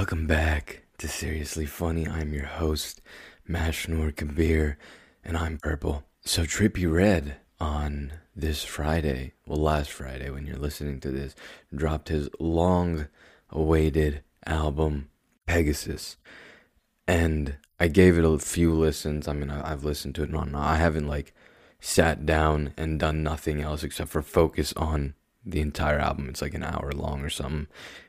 Welcome back to Seriously Funny. I'm your host, Mashnur Kabir, and I'm Purple. So Trippie Redd on this Friday, well, last Friday when you're listening to this, dropped his long awaited album, Pegasus. And I gave it a few listens. I mean, I, have listened to it and I haven't like sat down and done nothing else except for focus on the entire album. It's like an hour long or something.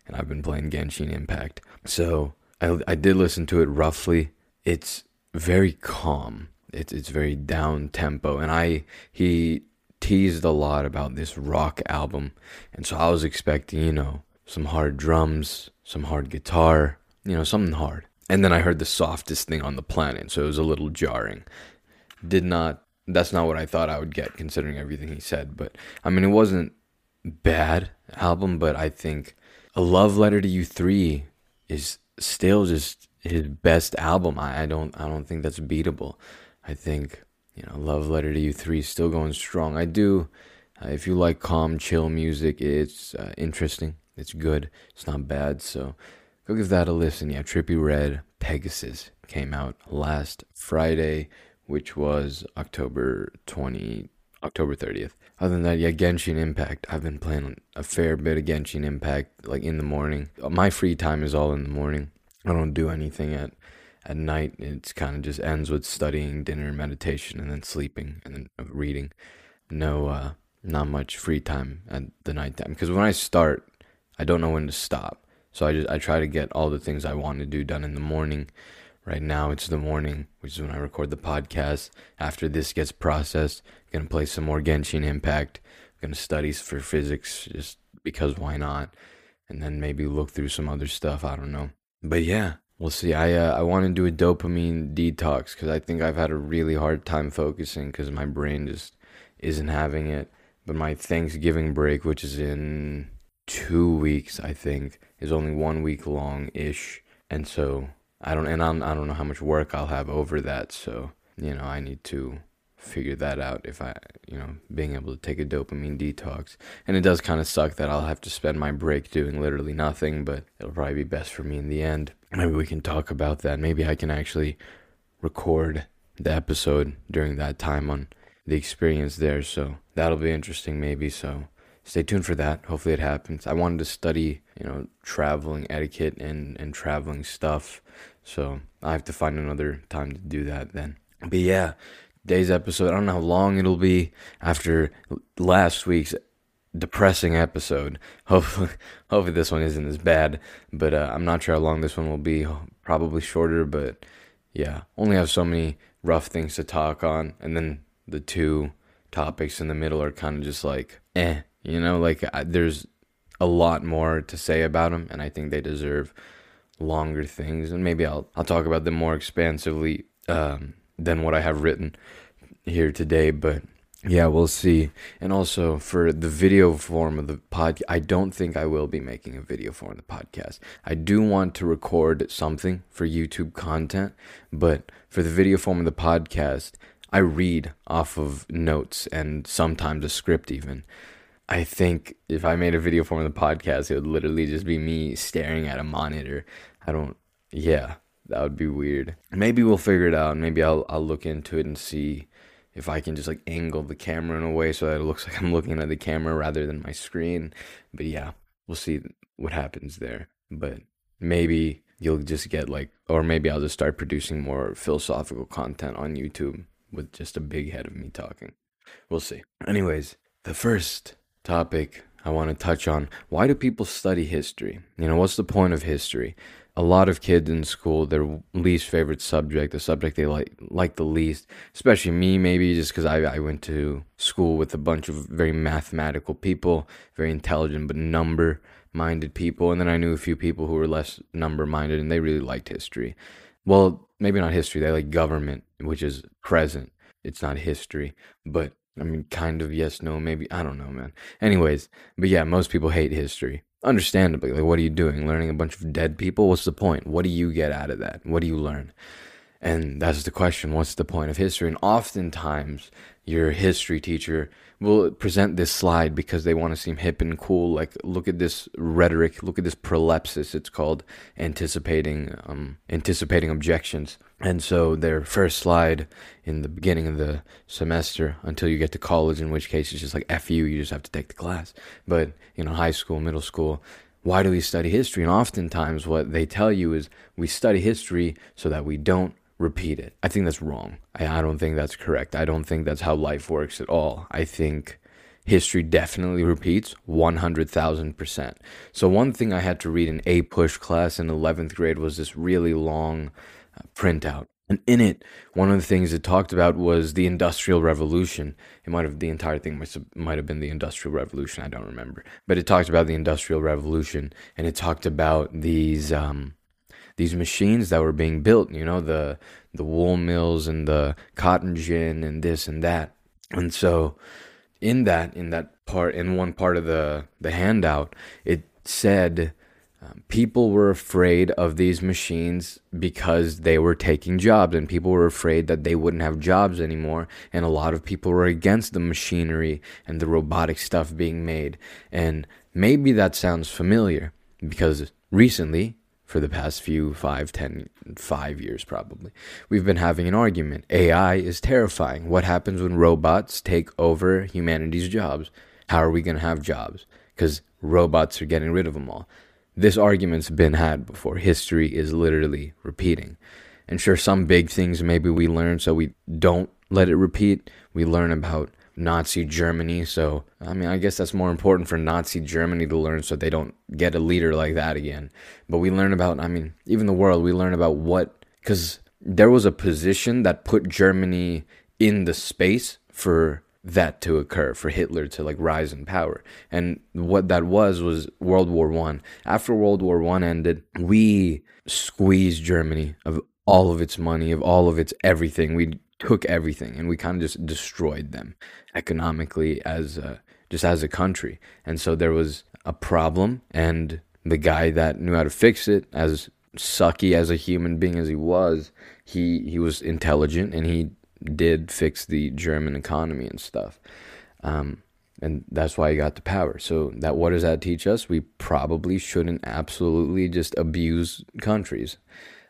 And I've been playing Genshin Impact. So I, I did listen to it roughly. It's very calm. It's it's very down tempo. And I he teased a lot about this rock album. And so I was expecting, you know, some hard drums, some hard guitar, you know, something hard. And then I heard the softest thing on the planet, so it was a little jarring. Did not that's not what I thought I would get considering everything he said, but I mean it wasn't bad album, but I think A Love Letter to You 3 is still just his best album. I, I don't I don't think that's beatable. I think, you know, Love Letter to You 3 is still going strong. I do uh, if you like calm, chill music, it's uh, interesting. It's good. It's not bad. So go give that a listen. Yeah, Trippie Redd Pegasus came out last Friday, which was October 20 October 30th. Other than that, yeah, Genshin Impact. I've been playing a fair bit of Genshin Impact, like in the morning. My free time is all in the morning. I don't do anything at at night. It's kind of just ends with studying, dinner, meditation, and then sleeping, and then reading. No, uh, not much free time at the night time. Because when I start, I don't know when to stop. So I just I try to get all the things I want to do done in the morning. Right now it's the morning, which is when I record the podcast. After this gets processed, Gonna play some more Genshin Impact. Gonna study for physics just because why not? And then maybe look through some other stuff. I don't know. But yeah, we'll see. I uh, I want to do a dopamine detox because I think I've had a really hard time focusing because my brain just isn't having it. But my Thanksgiving break, which is in two weeks, I think, is only one week long ish, and so I don't and I'm I don't know how much work I'll have over that. So you know I need to figure that out if I, you know, being able to take a dopamine detox. And it does kind of suck that I'll have to spend my break doing literally nothing, but it'll probably be best for me in the end. Maybe we can talk about that. Maybe I can actually record the episode during that time on the experience there. So that'll be interesting, maybe. So stay tuned for that. Hopefully it happens. I wanted to study, you know, traveling etiquette and, and traveling stuff. So I have to find another time to do that then. But yeah, Today's episode. I don't know how long it'll be after last week's depressing episode. Hopefully, hopefully this one isn't as bad. But uh, I'm not sure how long this one will be. Probably shorter, but yeah, only have so many rough things to talk on, and then the two topics in the middle are kind of just like, eh, you know, like I, there's a lot more to say about them, and I think they deserve longer things, and maybe I'll I'll talk about them more expansively um, than what I have written here today, but yeah, we'll see. And also for the video form of the pod, I don't think I will be making a video form of the podcast. I do want to record something for YouTube content, but for the video form of the podcast, I read off of notes and sometimes a script even. I think if I made a video form of the podcast, it would literally just be me staring at a monitor. I don't, yeah, that would be weird. Maybe we'll figure it out. Maybe I'll I'll look into it and see if I can just like angle the camera in a way so that it looks like I'm looking at the camera rather than my screen. But yeah, we'll see what happens there. But maybe you'll just get like or maybe I'll just start producing more philosophical content on YouTube with just a big head of me talking. We'll see. Anyways, the first topic I want to touch on why do people study history? You know, what's the point of history? a lot of kids in school their least favorite subject the subject they like like the least especially me maybe just because I, I went to school with a bunch of very mathematical people very intelligent but number minded people and then i knew a few people who were less number minded and they really liked history well maybe not history they like government which is present it's not history but i mean kind of yes no maybe i don't know man anyways but yeah most people hate history understandably like what are you doing learning a bunch of dead people what's the point what do you get out of that what do you learn and that's the question what's the point of history and oftentimes your history teacher will present this slide because they want to seem hip and cool. Like, look at this rhetoric, look at this prolepsis. It's called anticipating, um, anticipating objections. And so their first slide in the beginning of the semester until you get to college, in which case it's just like F you, you just have to take the class. But, you know, high school, middle school, why do we study history? And oftentimes what they tell you is we study history so that we don't repeat it. I think that's wrong. I, I don't think that's correct. I don't think that's how life works at all. I think history definitely repeats 100,000%. So, one thing I had to read in APUSH class in 11th grade was this really long printout. And in it, one of the things it talked about was the Industrial Revolution. It might have, the entire thing might, have been the Industrial Revolution, I don't remember. But it talked about the Industrial Revolution and it talked about these. Um, these machines that were being built, you know, the the wool mills and the cotton gin and this and that. And so in that in that part in one part of the the handout, it said um, people were afraid of these machines because they were taking jobs and people were afraid that they wouldn't have jobs anymore and a lot of people were against the machinery and the robotic stuff being made and maybe that sounds familiar because recently for the past few five, ten, five years probably. We've been having an argument. AI is terrifying. What happens when robots take over humanity's jobs? How are we going to have jobs? Because robots are getting rid of them all. This argument's been had before. History is literally repeating. And sure, some big things maybe we learn so we don't let it repeat. We learn about Nazi Germany. So, I mean, I guess that's more important for Nazi Germany to learn so they don't get a leader like that again. But we learn about, I mean, even the world, we learn about what, because there was a position that put Germany in the space for that to occur for Hitler to like rise in power. And what that was was World War 1. After World War 1 ended, we squeezed Germany of all of its money, of all of its everything. We took everything and we kind of just destroyed them economically as a, just as a country. And so there was a problem, and the guy that knew how to fix it, as sucky as a human being as he was, he he was intelligent and he did fix the German economy and stuff. Um, and that's why he got the power. So that what does that teach us? We probably shouldn't absolutely just abuse countries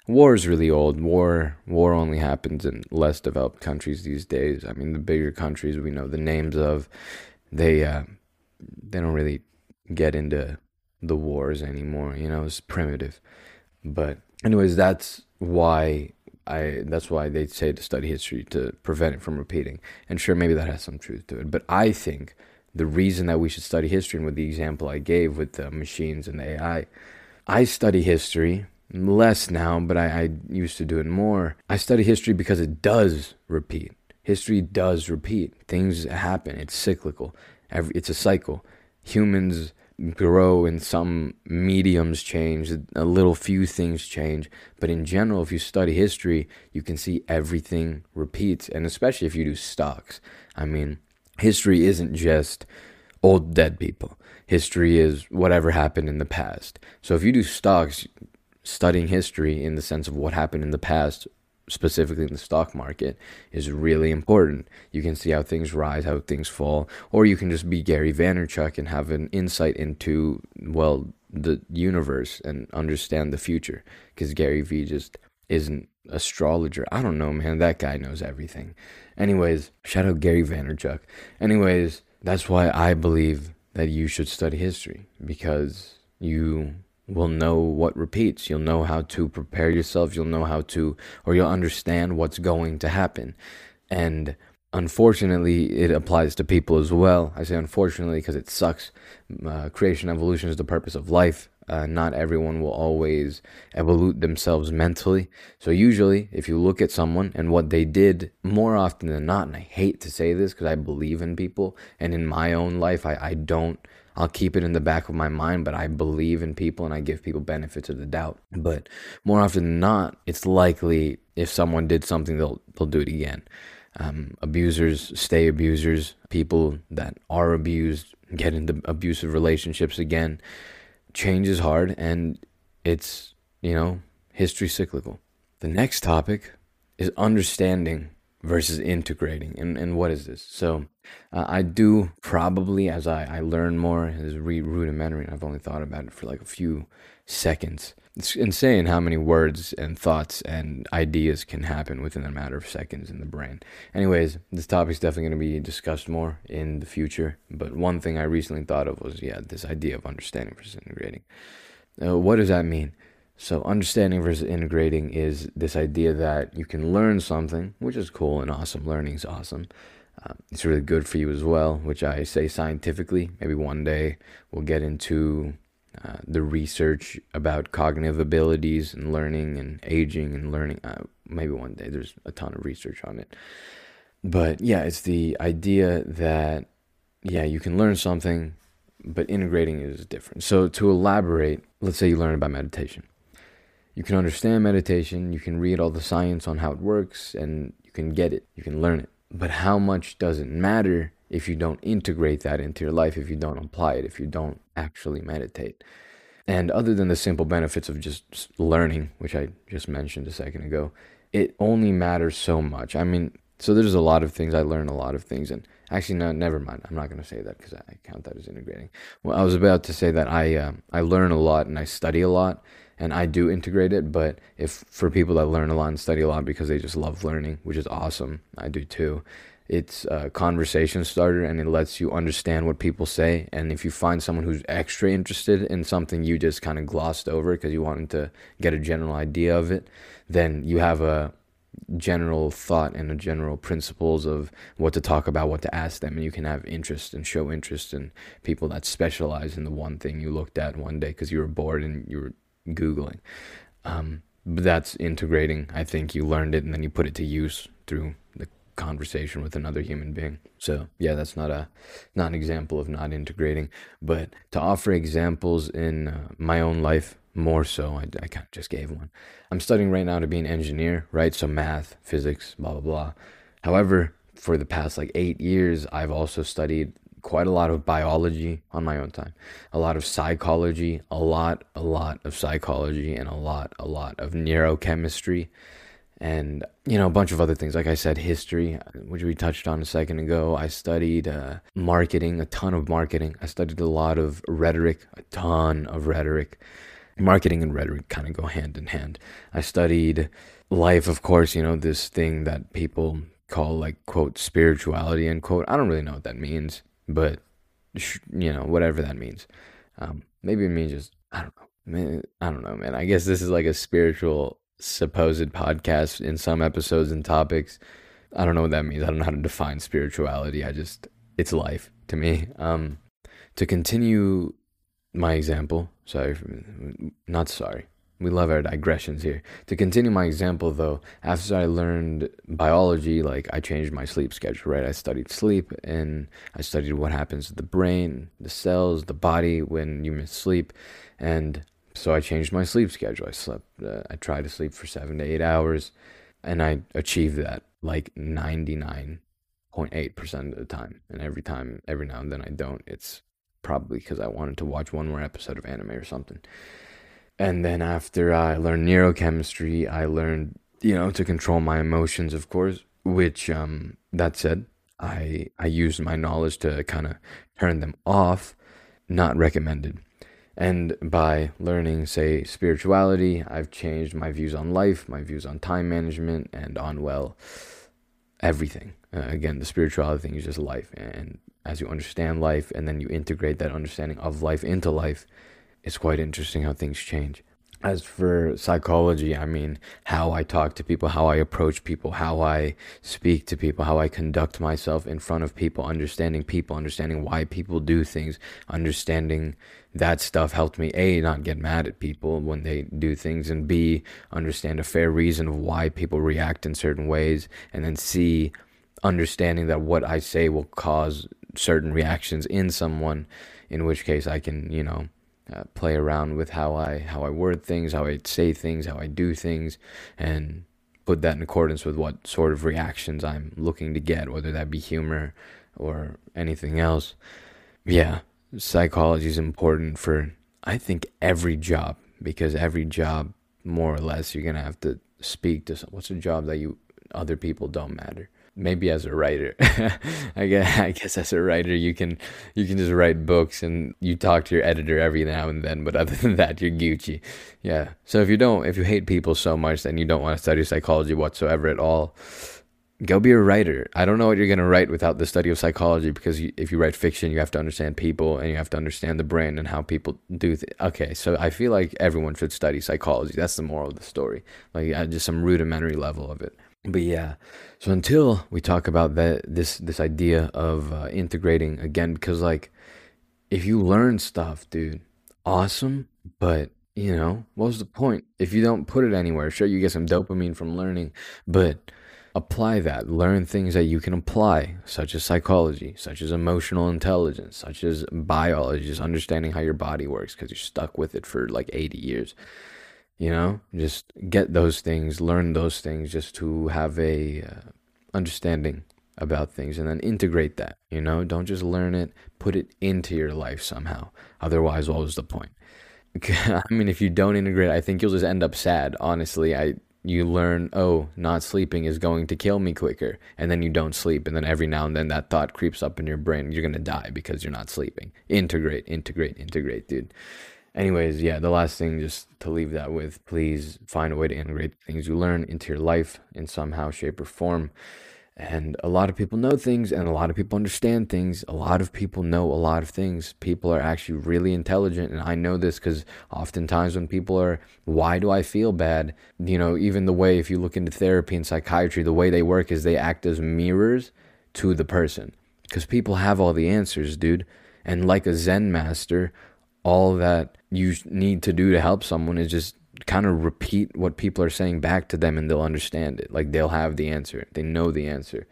war is really old. War war only happens in less developed countries these days. I mean, the bigger countries we know the names of, they uh, they don't really get into the wars anymore. You know, it's primitive. But anyways, that's why I that's why they say to study history to prevent it from repeating. And sure, maybe that has some truth to it. But I think the reason that we should study history, and with the example I gave with the machines and the AI, I study history less now, but I, I used to do it more. I study history because it does repeat. History does repeat. Things happen. It's cyclical. Every, it's a cycle. Humans grow and some mediums change, a little few things change. But in general, if you study history, you can see everything repeats. And especially if you do stocks. I mean, history isn't just old dead people. History is whatever happened in the past. So if you do stocks, studying history in the sense of what happened in the past, specifically in the stock market, is really important. You can see how things rise, how things fall, or you can just be Gary Vaynerchuk and have an insight into, well, the universe and understand the future. Because Gary Vee just isn't an astrologer. I don't know, man. That guy knows everything. Anyways, shout out Gary Vaynerchuk. Anyways, that's why I believe that you should study history because you will know what repeats. You'll know how to prepare yourself. You'll know how to, or you'll understand what's going to happen. And unfortunately, it applies to people as well. I say unfortunately because it sucks. Uh, creation evolution is the purpose of life. Uh, not everyone will always evolve themselves mentally. So, usually, if you look at someone and what they did more often than not, and I hate to say this because I believe in people, and in my own life, I, I don't I'll keep it in the back of my mind, but I believe in people and I give people benefits of the doubt. But more often than not, it's likely if someone did something, they'll they'll do it again. Um, abusers stay abusers. People that are abused get into abusive relationships again. Change is hard, and it's you know history cyclical. The next topic is understanding versus integrating. And, and what is this? So uh, I do probably, as I, I learn more, is re- rudimentary. I've only thought about it for like a few seconds. It's insane how many words and thoughts and ideas can happen within a matter of seconds in the brain. Anyways, this topic is definitely going to be discussed more in the future. But one thing I recently thought of was, yeah, this idea of understanding versus integrating. Uh, what does that mean? So, understanding versus integrating is this idea that you can learn something, which is cool and awesome. Learning is awesome. Uh, it's really good for you as well, which I say scientifically. Maybe one day we'll get into uh, the research about cognitive abilities and learning and aging and learning. Uh, maybe one day there's a ton of research on it. But yeah, it's the idea that, yeah, you can learn something, but integrating is different. So, to elaborate, let's say you learn about meditation you can understand meditation, you can read all the science on how it works, and you can get it, you can learn it. But how much does it matter if you don't integrate that into your life, if you don't apply it, if you don't actually meditate? And other than the simple benefits of just learning, which I just mentioned a second ago, it only matters so much. I mean, so there's a lot of things I learn a lot of things, and actually, no, never mind. I'm not going to say that because I count that as integrating. Well, I was about to say that I uh, I learn a lot and I study a lot, and I do integrate it. But if for people that learn a lot and study a lot because they just love learning, which is awesome, I do too. It's a conversation starter and it lets you understand what people say. And if you find someone who's extra interested in something you just kind of glossed over because you wanted to get a general idea of it, then you have a general thought and a general principles of what to talk about, what to ask them, and you can have interest and show interest in people that specialize in the one thing you looked at one day because you were bored and you were Googling. Um, but that's integrating. I think you learned it and then you put it to use through the conversation with another human being. So yeah, that's not a not an example of not integrating, but to offer examples in uh, my own life more so, I, I kind of just gave one. I'm studying right now to be an engineer, right? So math, physics, blah blah blah. However, for the past like eight years, I've also studied quite a lot of biology on my own time, a lot of psychology, a lot, a lot of psychology, and a lot, a lot of neurochemistry, and you know a bunch of other things. Like I said, history, which we touched on a second ago. I studied uh, marketing, a ton of marketing. I studied a lot of rhetoric, a ton of rhetoric. Marketing and rhetoric kind of go hand in hand. I studied life, of course, you know, this thing that people call like quote spirituality and quote i don't really know what that means but you know whatever that means. Um, maybe it means just I don't know. Man, I don't know, man. I guess this is like a spiritual supposed podcast in some episodes and topics. I don't know what that means. I don't know how to define spirituality. I just it's life to me. Um, to continue my example, sorry, not sorry we love our digressions here. To continue my example, though, after I learned biology, like I changed my sleep schedule, right? I studied sleep and I studied what happens to the brain, the cells, the body when you miss sleep. And so I changed my sleep schedule. I slept, uh, I tried to sleep for seven to eight hours and I achieved that like 99.8% of the time. And every time, every now and then I don't. It's probably because I wanted to watch one more episode of anime or something. And then after I learned neurochemistry, I learned, you know, to control my emotions, of course, which, um, that said, I, I used my knowledge to kind of turn them off, not recommended. And by learning, say, spirituality, I've changed my views on life, my views on time management, and on, well, everything. Uh, again, the spirituality thing is just life. And as you understand life and then you integrate that understanding of life into life, it's quite interesting how things change. As for psychology, I mean, how I talk to people, how I approach people, how I speak to people, how I conduct myself in front of people, understanding people, understanding why people do things, understanding that stuff helped me A, not get mad at people when they do things, and B, understand a fair reason of why people react in certain ways, and then C, understanding that what I say will cause certain reactions in someone, in which case I can, you know, uh, play around with how I how I word things, how I say things, how I do things, and put that in accordance with what sort of reactions I'm looking to get, whether that be humor or anything else. Yeah, psychology is important for I think every job because every job more or less you're gonna have to speak to. Some, what's a job that you other people don't matter maybe as a writer I guess, I guess as a writer you can you can just write books and you talk to your editor every now and then but other than that you're gucci. Yeah. So if you don't if you hate people so much then you don't want to study psychology whatsoever at all go be a writer. I don't know what you're going to write without the study of psychology because you, if you write fiction you have to understand people and you have to understand the brain and how people do th- okay so i feel like everyone should study psychology. That's the moral of the story. Like uh, just some rudimentary level of it but yeah so until we talk about that this this idea of uh, integrating again because like if you learn stuff dude awesome but you know what's the point? If you don't put it anywhere sure you get some dopamine from learning but apply that. Learn things that you can apply such as psychology such as emotional intelligence such as biology just understanding how your body works because you're stuck with it for like 80 years you know just get those things learn those things just to have a uh, understanding about things and then integrate that you know? Don't just learn it put it into your life somehow. Otherwise what was the point? I mean if you don't integrate i think you'll just end up sad honestly. I you learn oh not sleeping is going to kill me quicker and then you don't sleep and then every now and then that thought creeps up in your brain you're going to die because you're not sleeping. Integrate integrate integrate dude anyways, yeah, the last thing just to leave that with, please find a way to integrate things you learn into your life in somehow, shape, or form. And a lot of people know things and a lot of people understand things. A lot of people know a lot of things. People are actually really intelligent. And I know this because oftentimes when people are, why do I feel bad? You know, even the way, if you look into therapy and psychiatry, the way they work is they act as mirrors to the person. Because people have all the answers, dude. And like a Zen master, all that you need to do to help someone is just kind of repeat what people are saying back to them and they'll understand it. Like they'll have the answer, they know the answer.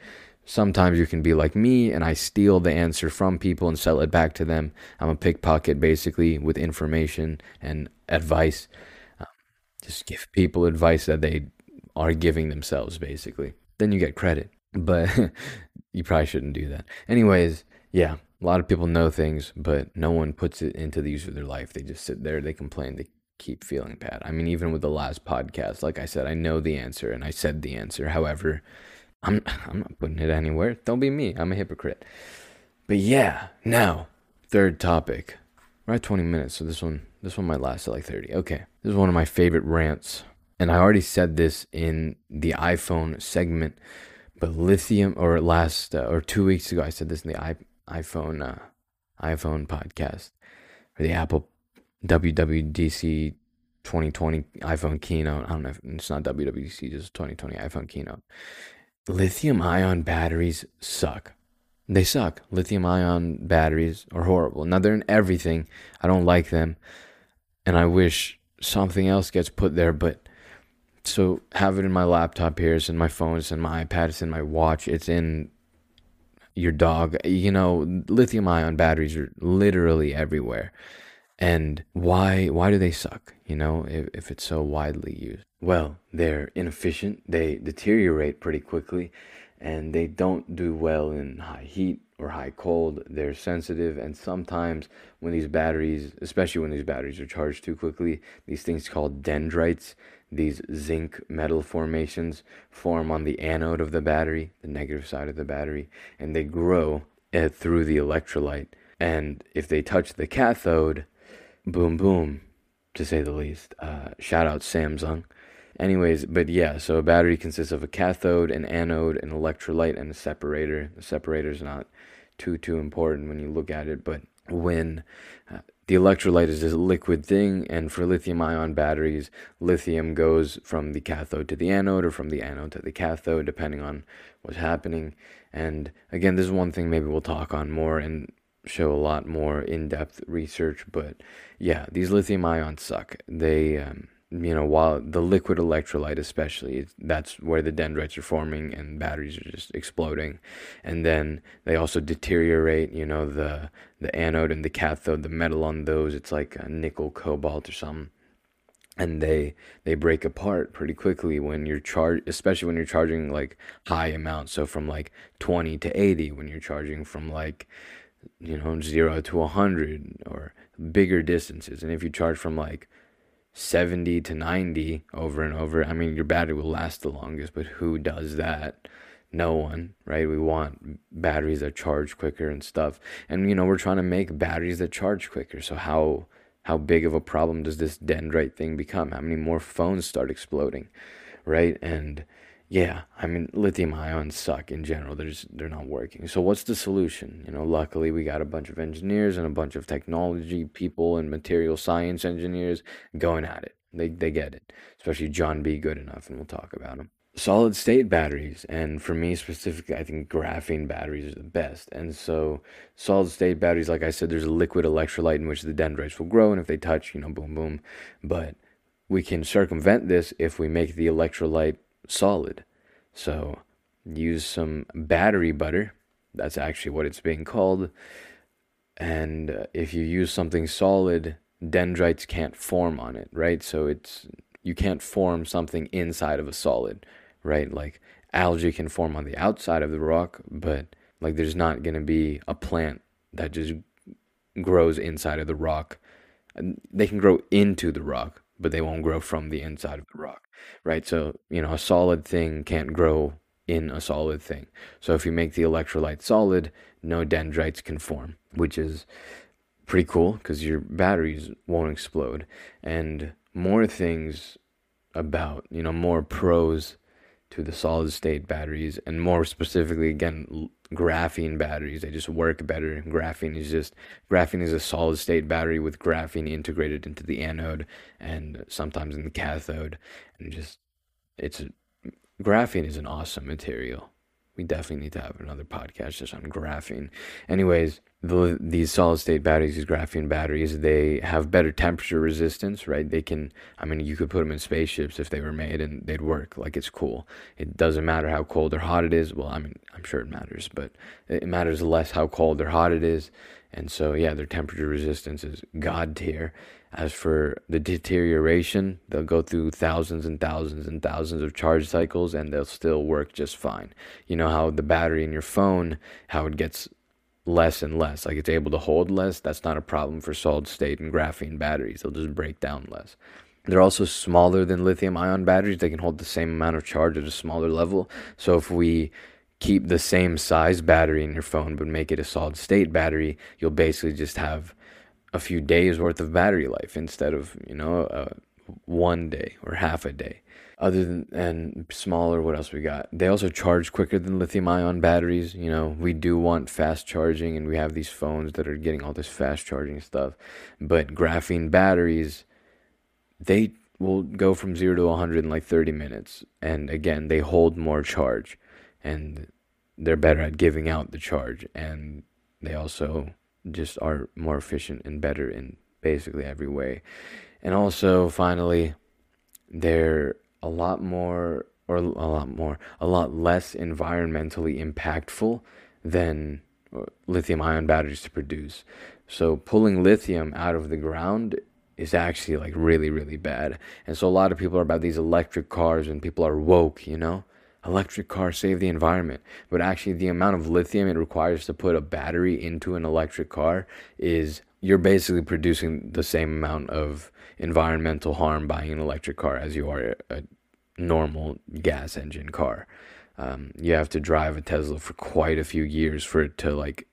Sometimes you can be like me and I steal the answer from people and sell it back to them. I'm a pickpocket basically with information and advice. Um, just give people advice that they are giving themselves basically. Then you get credit. But you probably shouldn't do that. Anyways, yeah, a lot of people know things, but no one puts it into the use of their life. They just sit there, they complain, they keep feeling bad. I mean, even with the last podcast, like I said, I know the answer and I said the answer. However, I'm I'm not putting it anywhere. Don't be me. I'm a hypocrite. But yeah, now third topic. We're at 20 minutes, so this one this one might last at like 30. Okay, this is one of my favorite rants, and I already said this in the iPhone segment. But lithium, or last uh, or two weeks ago, I said this in the iPhone uh, iPhone podcast or the Apple WWDC 2020 iPhone keynote. I don't know if it's not WWDC, just 2020 iPhone keynote. Lithium ion batteries suck. They suck. Lithium ion batteries are horrible. Now they're in everything. I don't like them. And I wish something else gets put there, but so have it in my laptop here, it's in my phone, it's in my iPad, it's in my watch, it's in your dog. You know, lithium ion batteries are literally everywhere. And why why do they suck? You know, if, if it's so widely used. Well, they're inefficient, they deteriorate pretty quickly, and they don't do well in high heat or high cold. They're sensitive, and sometimes when these batteries, especially when these batteries are charged too quickly, these things called dendrites, these zinc metal formations form on the anode of the battery, the negative side of the battery, and they grow uh, through the electrolyte. And if they touch the cathode, boom, boom, to say the least. Uh, shout out Samsung. Anyways, but yeah, so a battery consists of a cathode, an anode, an electrolyte, and a separator. The separator is not too too important when you look at it, but when uh, the electrolyte is a liquid thing, and for lithium ion batteries, lithium goes from the cathode to the anode or from the anode to the cathode, depending on what's happening. And again, this is one thing maybe we'll talk on more and show a lot more in depth research. But yeah, these lithium ions suck. They, um, you know, while the liquid electrolyte, especially, that's where the dendrites are forming and batteries are just exploding. And then they also deteriorate, you know, the, the anode and the cathode, the metal on those, it's like a nickel, cobalt, or something. And they they break apart pretty quickly when you're charged, especially when you're charging like high amounts. So from like 20 to 80, when you're charging from like you know zero to 100 or bigger distances. And if you charge from like 70 to 90 over and over, I mean, your battery will last the longest, but who does that? No one, right? We want batteries that charge quicker and stuff. And you know, we're trying to make batteries that charge quicker. So how how big of a problem does this dendrite thing become? How many more phones start exploding, right? And yeah, I mean, lithium ions suck in general. They're just, they're not working. So what's the solution? You know, luckily we got a bunch of engineers and a bunch of technology people and material science engineers going at it. They they get it, especially John B. Goodenough, and we'll talk about him. Solid state batteries, and for me specifically, I think graphene batteries are the best. And so, solid state batteries, like I said, there's a liquid electrolyte in which the dendrites will grow, and if they touch, you know, boom, boom. But we can circumvent this if we make the electrolyte solid. So use some battery butter. That's actually what it's being called. And uh, if you use something solid, dendrites can't form on it, right? So it's you can't form something inside of a solid, right? Like algae can form on the outside of the rock, but like there's not going to be a plant that just grows inside of the rock. They can grow into the rock, but they won't grow from the inside of the rock, right? So, you know, a solid thing can't grow in a solid thing. So if you make the electrolyte solid, no dendrites can form, which is pretty cool because your batteries won't explode. And more things about, you know, more pros to the solid state batteries and more specifically again graphene batteries. They just work better. Graphene is just graphene is a solid state battery with graphene integrated into the anode and sometimes in the cathode. And just it's graphene is an awesome material we definitely need to have another podcast just on graphene anyways the, these solid state batteries, these graphene batteries, they have better temperature resistance, right? They can, I mean, you could put them in spaceships if they were made and they'd work. Like it's cool. It doesn't matter how cold or hot it is. Well, I mean, I'm sure it matters, but it matters less how cold or hot it is. And so, yeah, their temperature resistance is god tier. As for the deterioration, they'll go through thousands and thousands and thousands of charge cycles and they'll still work just fine. You know how the battery in your phone, how it gets less and less. Like it's able to hold less. That's not a problem for solid state and graphene batteries. They'll just break down less. They're also smaller than lithium ion batteries. They can hold the same amount of charge at a smaller level. So if we keep the same size battery in your phone but make it a solid state battery, you'll basically just have a few days worth of battery life instead of, you know, uh, one day or half a day. Other than and smaller what else we got? They also charge quicker than lithium ion batteries you know. We do want fast charging and we have these phones that are getting all this fast charging stuff. But graphene batteries they will go from 0 to 100 in like 30 minutes. And again they hold more charge and they're better at giving out the charge. And they also just are more efficient and better in basically every way. And also finally they're a lot more or a lot more a lot less environmentally impactful than uh, lithium ion batteries to produce. So pulling lithium out of the ground is actually like really really bad. And so a lot of people are about these electric cars and people are woke you know electric cars save the environment but actually the amount of lithium it requires to put a battery into an electric car is you're basically producing the same amount of environmental harm buying an electric car as you are a, normal gas engine car. Um, you have to drive a Tesla for quite a few years for it to like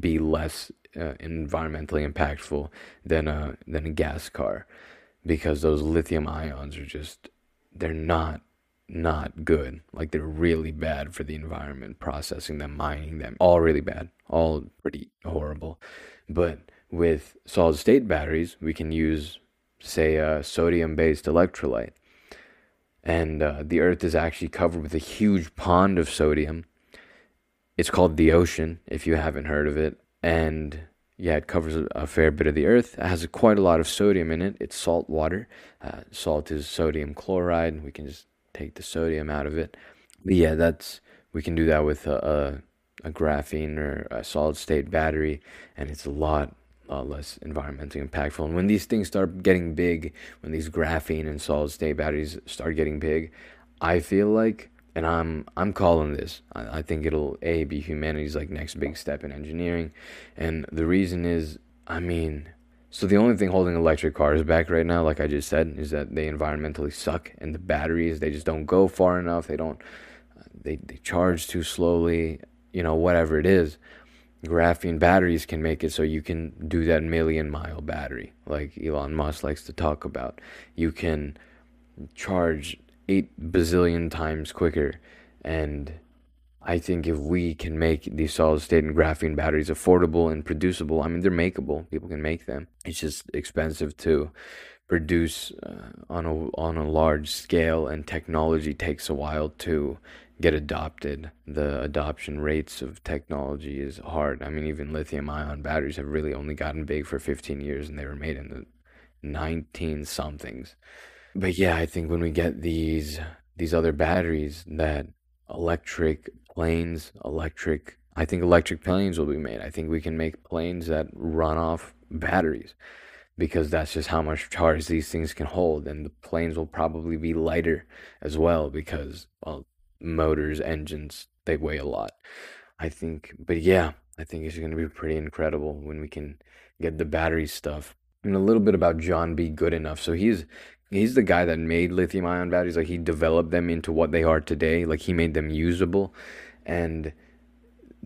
be less uh, environmentally impactful than a than a gas car because those lithium ions are just they're not not good. Like they're really bad for the environment, processing them, mining them, all really bad, all pretty horrible. But with solid state batteries, we can use, say, a sodium based electrolyte. And uh, the Earth is actually covered with a huge pond of sodium. It's called the ocean, if you haven't heard of it. And yeah, it covers a fair bit of the Earth. It has quite a lot of sodium in it. It's salt water. Uh, salt is sodium chloride. We can just take the sodium out of it. But yeah, that's we can do that with a, a, a graphene or a solid state battery, and it's a lot uh, less environmentally impactful. And when these things start getting big, when these graphene and solid state batteries start getting big, I feel like, and I'm I'm calling this. I, I think it'll a be humanity's like next big step in engineering, and the reason is, I mean, So the only thing holding electric cars back right now, like I just said, is that they environmentally suck, and the batteries they just don't go far enough. They don't, they they charge too slowly. You know, whatever it is, graphene batteries can make it so you can do that million mile battery, like Elon Musk likes to talk about. You can charge eight bazillion times quicker, and I think if we can make these solid state and graphene batteries affordable and producible, I mean, they're makeable. People can make them. It's just expensive to produce uh, on a on a large scale, and technology takes a while to get adopted. The adoption rates of technology is hard. I mean, even lithium ion batteries have really only gotten big for 15 years, and they were made in the 19 somethings. But yeah, I think when we get these these other batteries that electric planes, electric. I think electric planes will be made. I think we can make planes that run off batteries because that's just how much charge these things can hold. And the planes will probably be lighter as well because, well, motors, engines, they weigh a lot. I think, but yeah, I think it's going to be pretty incredible when we can get the battery stuff. And a little bit about John B. Goodenough. So he's he's the guy that made lithium ion batteries. Like he developed them into what they are today. Like he made them usable. And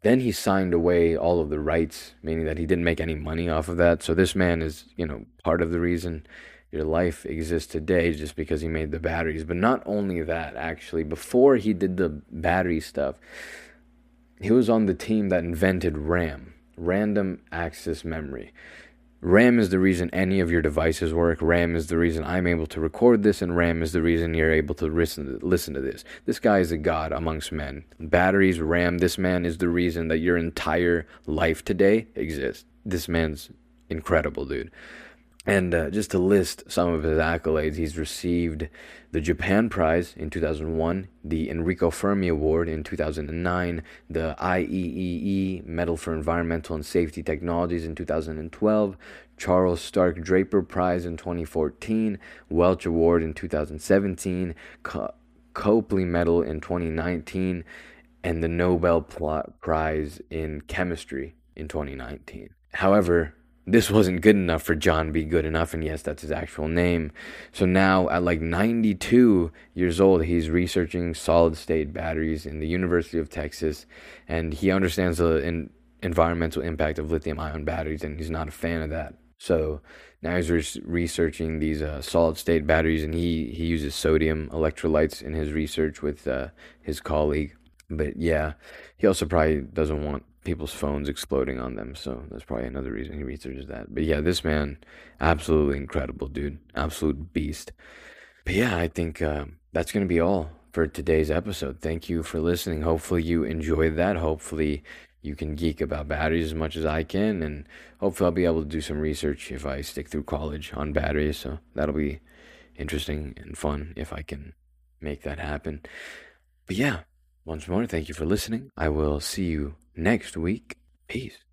then he signed away all of the rights meaning that he didn't make any money off of that. So this man is you know part of the reason your life exists today just because he made the batteries. But not only that actually before he did the battery stuff he was on the team that invented ram random access memory RAM is the reason any of your devices work. RAM is the reason I'm able to record this, and RAM is the reason you're able to listen to, this. This guy is a god amongst men. Batteries, RAM, this man is the reason that your entire life today exists. This man's incredible, dude. And uh, just to list some of his accolades, he's received the Japan Prize in 2001, the Enrico Fermi Award in 2009, the IEEE Medal for Environmental and Safety Technologies in 2012, Charles Stark Draper Prize in 2014, Welch Award in 2017, Co- Copley Medal in 2019, and the Nobel Prize in Chemistry in 2019. However, this wasn't good enough for John B. Goodenough, and yes, that's his actual name. So now, at like 92 years old, he's researching solid state batteries in the University of Texas, and he understands the in, environmental impact of lithium ion batteries, and he's not a fan of that. So now he's re- researching these uh, solid state batteries, and he, he uses sodium electrolytes in his research with uh, his colleague. But yeah, he also probably doesn't want people's phones exploding on them. So that's probably another reason he researches that. But yeah, this man, absolutely incredible, dude. Absolute beast. But yeah, I think uh, that's going to be all for today's episode. Thank you for listening. Hopefully, you enjoyed that. Hopefully, you can geek about batteries as much as I can. And hopefully, I'll be able to do some research if I stick through college on batteries. So that'll be interesting and fun if I can make that happen. But yeah, once more, thank you for listening. I will see you next week. Peace.